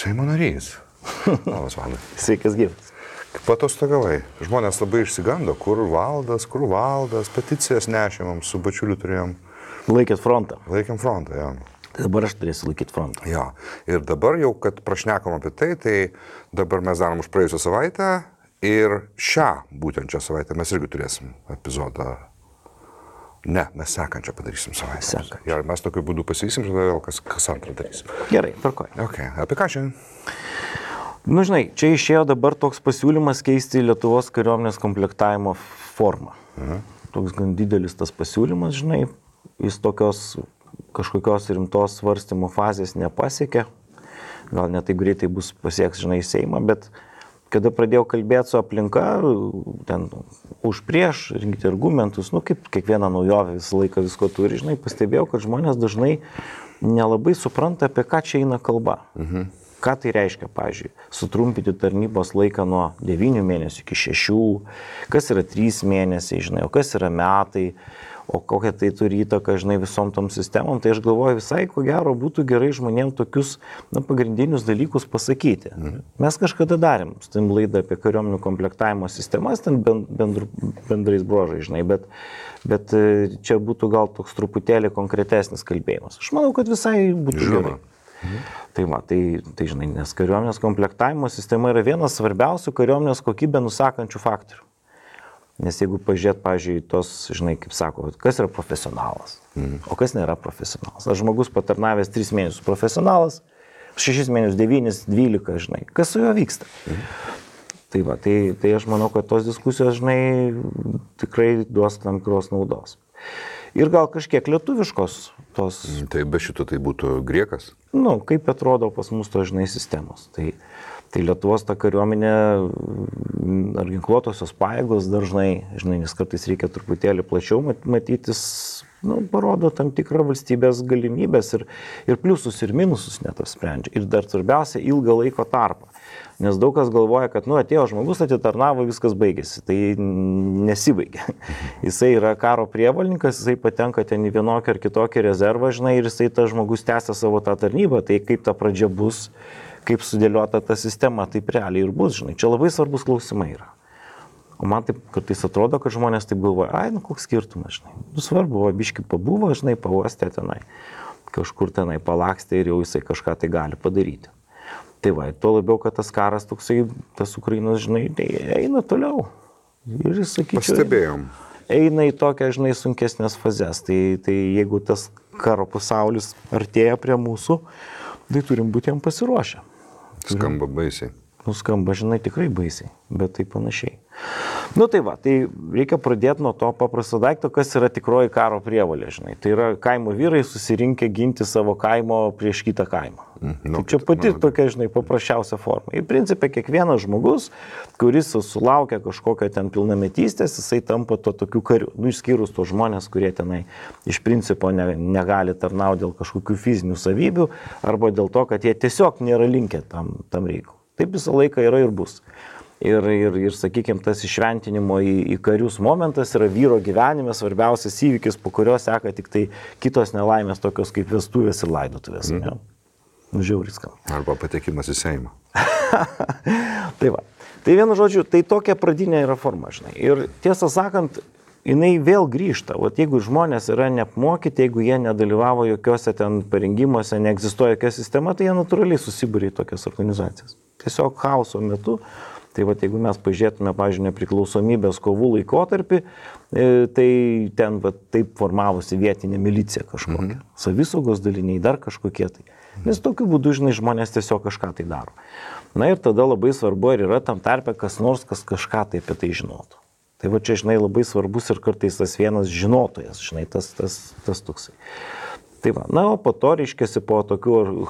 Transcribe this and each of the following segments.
Seimo narys. Labas, Vandai. Sveikas gyvas. Patostogavai? Žmonės labai išsigando, kur valdas, kur valdas, peticijas nešėm, su bačiuliu turėjom. Laikėt frontą. Laikėm frontą, jo. Tai dabar aš turėsiu laikyti frontą. Jo. Ir dabar jau, kad prašnekam apie tai, tai dabar mes darom už praėjusią savaitę ir šią, būtent šią savaitę mes irgi turėsim epizodą. Ne, mes sekančią padarysim savaitę. Sekančią. Ir mes tokiu būdu pasivysim, tada vėl kas, kas antrą darysim. Gerai, tvarkoj. Ok, apie ką šiandien? Nu, žinai, čia išėjo dabar toks pasiūlymas keisti Lietuvos kariuomenės komplektavimo formą. Mhm. Toks gan didelis tas pasiūlymas, žinai, jis tokios kažkokios rimtos svarstymo fazės nepasiekė. Gal netai greitai bus pasieks, žinai, Seimą, bet kada pradėjau kalbėti su aplinka, ten už prieš, rinkti argumentus, nu kaip kiekviena naujovė visą laiką visko turi, žinai, pastebėjau, kad žmonės dažnai nelabai supranta, apie ką čia eina kalba. Mhm. Ką tai reiškia, pavyzdžiui, sutrumpinti tarnybos laiką nuo 9 mėnesių iki 6, kas yra 3 mėnesiai, žinai, o kas yra metai, o kokią tai turi įtaką, žinai, visom tom sistemom, tai aš galvoju visai, ko gero, būtų gerai žmonėms tokius na, pagrindinius dalykus pasakyti. Mhm. Mes kažkada darėm, stim laidą apie kariuomenių komplektavimo sistemas, ten bendr, bendrais brožais, žinai, bet, bet e, čia būtų gal toks truputėlį konkretesnis kalbėjimas. Aš manau, kad visai būtų Žinoma. gerai. Mhm. Tai, va, tai, tai žinai, nes kariuomenės komplektavimo sistema yra vienas svarbiausių kariuomenės kokybę nusakančių faktorių. Nes jeigu pažiūrėt, pažiūrėjau, tos, žinai, kaip sako, kas yra profesionalas, mm. o kas nėra profesionalas. Ar žmogus patarnavęs 3 mėnesius profesionalas, 6 mėnesius 9, 12, žinai, kas su juo vyksta. Mm. Tai va, tai, tai aš manau, kad tos diskusijos, žinai, tikrai duos tam tikros naudos. Ir gal kažkiek lietuviškos tos. Tai be šito tai būtų griekas? Nu, kaip atrodo pas mus to, žinai, sistemos. Tai, Tai Lietuvos ta kariuomenė ar ginkluotosios pajėgos dažnai, žinai, nes kartais reikia truputėlį plačiau matytis, nu, parodo tam tikrą valstybės galimybės ir, ir pliusus ir minusus net apsprendžia. Ir dar svarbiausia, ilgą laiko tarpą. Nes daug kas galvoja, kad, nu, atėjo žmogus, atitarnavo, viskas baigėsi. Tai nesibaigė. Jisai yra karo prievalninkas, jisai patenka ten į vienokį ar kitokį rezervą, žinai, ir jisai tas žmogus tęsia savo tą tarnybą. Tai kaip ta pradžia bus, kaip sudėliota ta sistema, taip realiai ir bus, žinai. Čia labai svarbus klausimai yra. O man taip kartais atrodo, kad žmonės taip galvoja, ai, nu koks skirtumas, žinai. Nu svarbu, o biški pabuvo, žinai, pavostė tenai, kažkur tenai palakstė ir jau jisai kažką tai gali padaryti. Tai va, tuo labiau, kad tas karas toksai, tas Ukrainos, žinai, tai eina toliau. Ir jis, sakyčiau, Pastebėjom. eina į tokią, žinai, sunkesnės fazės. Tai, tai jeigu tas karo pasaulis artėja prie mūsų, tai turim būti jam pasiruošę. Skamba baisiai. Nuskamba, žinai, tikrai baisiai, bet tai panašiai. Nu tai va, tai reikia pradėti nuo to paprasto daikto, kas yra tikroji karo prievalė, žinai. Tai yra kaimo vyrai susirinkę ginti savo kaimo prieš kitą kaimą. Mm, Tai nu, čia pati tokia, žinai, paprasčiausia forma. Į principą kiekvienas žmogus, kuris sulaukia kažkokio ten pilnametystės, jisai tampa to tokiu kariu. Nu, išskyrus tos žmonės, kurie tenai iš principo ne, negali tarnauti dėl kažkokių fizinių savybių arba dėl to, kad jie tiesiog nėra linkę tam, tam reikalui. Taip visą laiką yra ir bus. Ir, ir, ir sakykime, tas išventinimo į, į karius momentas yra vyro gyvenime svarbiausias įvykis, po kurio seka tik tai kitos nelaimės, tokios kaip vestuvės ir laidotuvės. Mm. Nužiauris kam. Arba patekimas į Seimą. Tai va. Tai vienu žodžiu, tai tokia pradinė yra forma, žinai. Ir tiesą sakant, jinai vėl grįžta. O jeigu žmonės yra neapmokyti, jeigu jie nedalyvavo jokiuose ten parengimuose, neegzistuoja jokia sistema, tai jie natūraliai susibūrė į tokias organizacijas. Tiesiog chaoso metu. Tai va, jeigu mes pažiūrėtume, pažiūrėjau, nepriklausomybės kovų laikotarpį, e, tai ten va, taip formavosi vietinė milicija kažkokia. Mhm. Savisaugos daliniai, dar kažkokie tai. Nes tokiu būdu, žinai, žmonės tiesiog kažką tai daro. Na ir tada labai svarbu, ar yra tam tarpe kas nors, kas kažką tai apie tai žinotų. Tai va čia, žinai, labai svarbus ir kartais tas vienas žinotojas, žinai, tas, tas, tas toksai. Tai va, na, o po to, reiškia, po tokių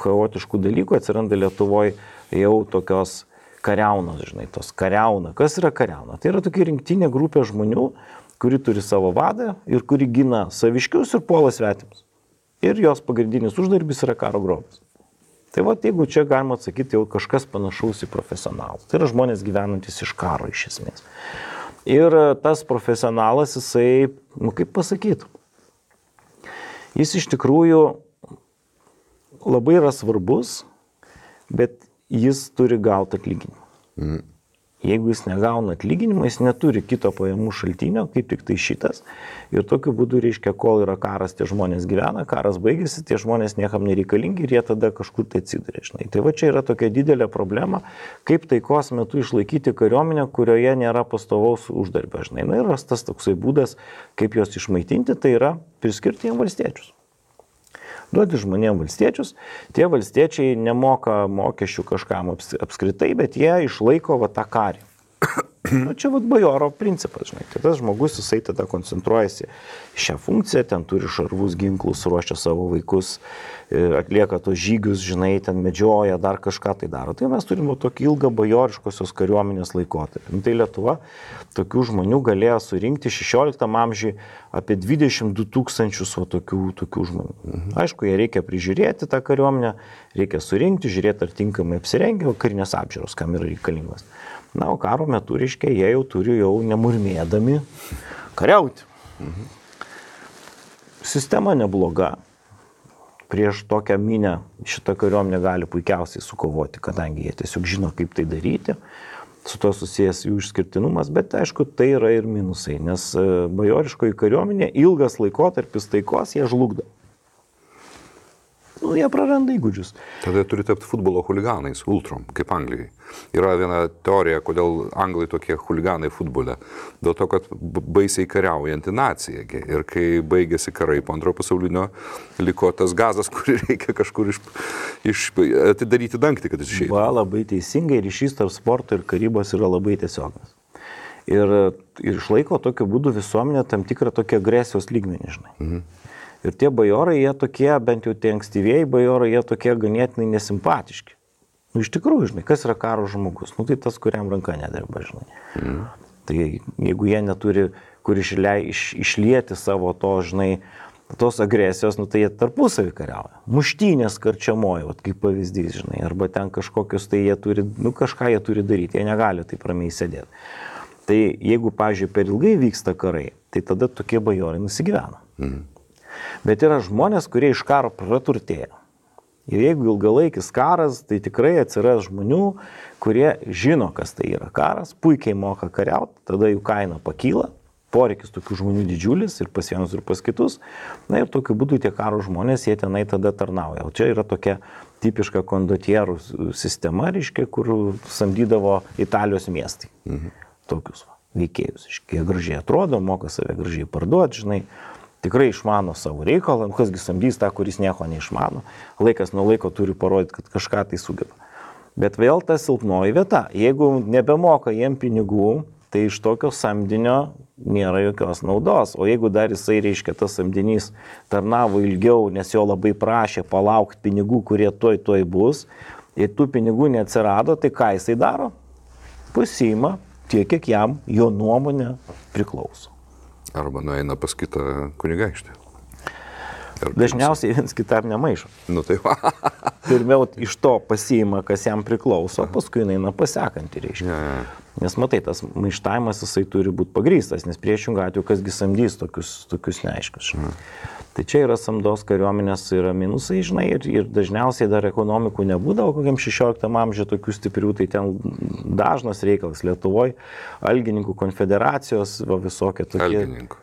chaotiškų dalykų atsiranda Lietuvoje jau tokios kariaunos, žinai, tos kariauna. Kas yra kariauna? Tai yra tokia rinktinė grupė žmonių, kuri turi savo vadą ir kuri gina saviškius ir puola svetimus. Ir jos pagrindinis uždarbis yra karo grobis. Tai va, jeigu čia galima atsakyti jau kažkas panašaus į profesionalą. Tai yra žmonės gyvenantis iš karo iš esmės. Ir tas profesionalas, jisai, nu kaip pasakyti, jis iš tikrųjų labai yra svarbus, bet jis turi gauti atlyginimą. Mm. Jeigu jis negauna atlyginimą, jis neturi kito pajamų šaltinio, kaip tik tai šitas. Ir tokiu būdu, reiškia, kol yra karas, tie žmonės gyvena, karas baigėsi, tie žmonės niekam nereikalingi ir jie tada kažkur tai atsiduria. Žinai. Tai va čia yra tokia didelė problema, kaip taikos metu išlaikyti kariuomenę, kurioje nėra pastovaus uždarbio. Žinai. Na ir rastas toksai būdas, kaip juos išmaitinti, tai yra priskirti jiems valstiečius duoti žmonėms valstiečius, tie valstiečiai nemoka mokesčių kažkam apskritai, bet jie išlaiko va tą karį. Nu, čia vad bajoro principas, žinai. Tai tas žmogus, jisai tada koncentruojasi šią funkciją, ten turi šarvus ginklus, ruošia savo vaikus, e, atlieka tos žygius, žinai, ten medžioja, dar kažką tai daro. Tai mes turime tokį ilgą bajoriškosios kariuomenės laikotarpį. Nu, tai Lietuva tokių žmonių galėjo surinkti 16 amžiui apie 22 tūkstančius va, tokių, tokių žmonių. Mhm. Aišku, jie reikia prižiūrėti tą kariuomenę, reikia surinkti, žiūrėti, ar tinkamai apsirengę, karinės apžiūros, kam yra reikalingas. Na, o karo metu, reiškia, jie jau turi jau nemurmėdami kariauti. Mhm. Sistema nebloga. Prieš tokią minę šitą kariuomenę gali puikiausiai sukovoti, kadangi jie tiesiog žino, kaip tai daryti. Su to susijęs jų išskirtinumas, bet aišku, tai yra ir minusai, nes e, bajoriškoji kariuomenė ilgas laikotarpis taikos jie žlugdo nu, jie praranda įgūdžius. Tada turi tapti futbolo huliganais, ultrom, kaip Anglijai. Yra viena teorija, kodėl anglai tokie huliganai futbole. Dėl to, kad baisiai kariaujanti nacija. Ir kai baigėsi karai po antrojo pasaulinio, liko tas gazas, kurį reikia kažkur iš, iš, atidaryti dangtį, kad jis išeitų. Va, labai teisingai, ryšys tarp sporto ir karybos yra labai tiesiogas. Ir, ir išlaiko tokiu būdu visuomenė tam tikrą tokią agresijos lygmenį, žinai. Mhm. Ir tie bajorai, jie tokie, bent jau tie ankstyvieji bajorai, jie tokie ganėtinai nesimpatiški. Nu, iš tikrųjų, žinai, kas yra karo žmogus? Nu, tai tas, kuriam ranka nedirba, žinai. Mm. Tai jeigu jie neturi, kur išlei, iš, išlieti savo to, žinai, tos agresijos, nu, tai jie tarpusavį kariauja. Muštynės karčiamoji, vat, kaip pavyzdys, žinai, arba ten kažkokius, tai jie turi, nu, kažką jie turi daryti, jie negali taip ramiai sėdėti. Tai jeigu, pažiūrėjau, per ilgai vyksta karai, tai tada tokie bajorai nusigyvena. Mm. Bet yra žmonės, kurie iš karo praturtėja. Ir jeigu ilgalaikis karas, tai tikrai atsiras žmonių, kurie žino, kas tai yra karas, puikiai moka kariauti, tada jų kaina pakyla, poreikis tokių žmonių didžiulis ir pas vienus ir pas kitus. Na ir tokiu būdu tie karo žmonės, jie tenai tada tarnauja. O čia yra tokia tipiška kondotierų sistema, reiškia, kur samdydavo Italijos miestai. Mhm. Tokius veikėjus. Jie gražiai atrodo, moka save gražiai parduoti, žinai tikrai išmano savo reikalą, nu, kasgi samdys tą, kuris nieko neišmano. Laikas nuo laiko turi parodyti, kad kažką tai sugeba. Bet vėl ta silpnoji vieta. Jeigu nebemoka jiem pinigų, tai iš tokio samdinio nėra jokios naudos. O jeigu dar jisai, reiškia, tas samdinys tarnavo ilgiau, nes jo labai prašė palaukti pinigų, kurie toj toj bus, ir tų pinigų neatsirado, tai ką jisai daro? Pasima tiek, kiek jam jo nuomonė priklauso. Arba nueina pas kitą kunigaikštį. Dažniausiai viens kitam nemaišo. Nu tai va. Pirmiau iš to pasiima, kas jam priklauso, paskui eina pasekantį reiškia. Ja, ja. Nes matai, tas maištavimas jisai turi būti pagrystas, nes priešingų atveju kasgi samdys tokius, tokius neaiškus. Ja. Tai čia yra samdos kariuomenės yra minusai, žinai, ir, ir dažniausiai dar ekonomikų nebūdavo, kokiam 16 amžiuje tokių stiprių, tai ten dažnas reikalas Lietuvoje, Algininkų konfederacijos, va, visokie tokie. Algininkų.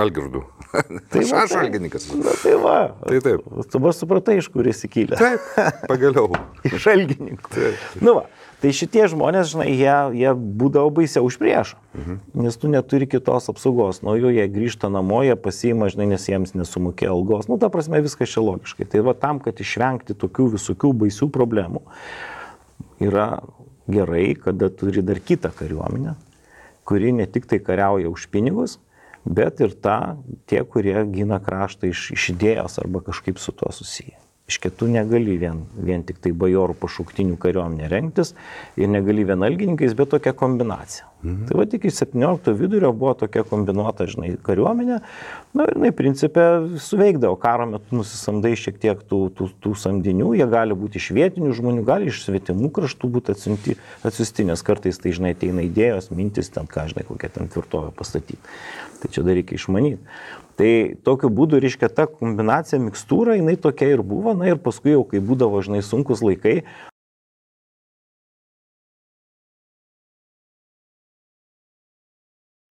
Algirdų. Tai aš, aš algininkas. Na tai va. Tai taip. Tu vas supratai, iš kur esi kilęs. Taip, pagaliau. iš algininkų. Taip. Nu va, Tai šitie žmonės, žinai, jie, jie būdavo baisiau už priešą, mhm. nes tu neturi kitos apsaugos. Nuo jų jie grįžta namo, jie pasiima, žinai, nes jiems nesumokė algos. Nu, ta prasme, viskas čia logiškai. Tai va tam, kad išvengti tokių visokių baisių problemų, yra gerai, kada turi dar kitą kariuomenę, kuri ne tik tai kariauja už pinigus, bet ir ta, tie, kurie gina kraštą iš, iš idėjos arba kažkaip su tuo susiję. Iškia, tu negali vien, vien tik tai bajorų pašauktinių kariuomenė rengtis ir negali vien algininkais, bet tokia kombinacija. Mhm. Tai va tik iš 17 vidurio buvo tokia kombinuota, žinai, kariuomenė. Na ir, na, principė, suveikdavo. Karo metu nusisamdai šiek tiek tų, tų, tų samdinių, jie gali būti iš vietinių žmonių, gali iš svetimų kraštų būti atsiunti, atsiusti, nes kartais tai, žinai, ateina idėjos, mintis, ten, ką, žinai, kokią ten tvirtovę pastatyti. Tai čia dar reikia išmanyti. Tai tokiu būdu, reiškia, ta kombinacija, mikstūra, jinai tokia ir buvo, na ir paskui jau, kai būdavo, žinai, sunkus laikai,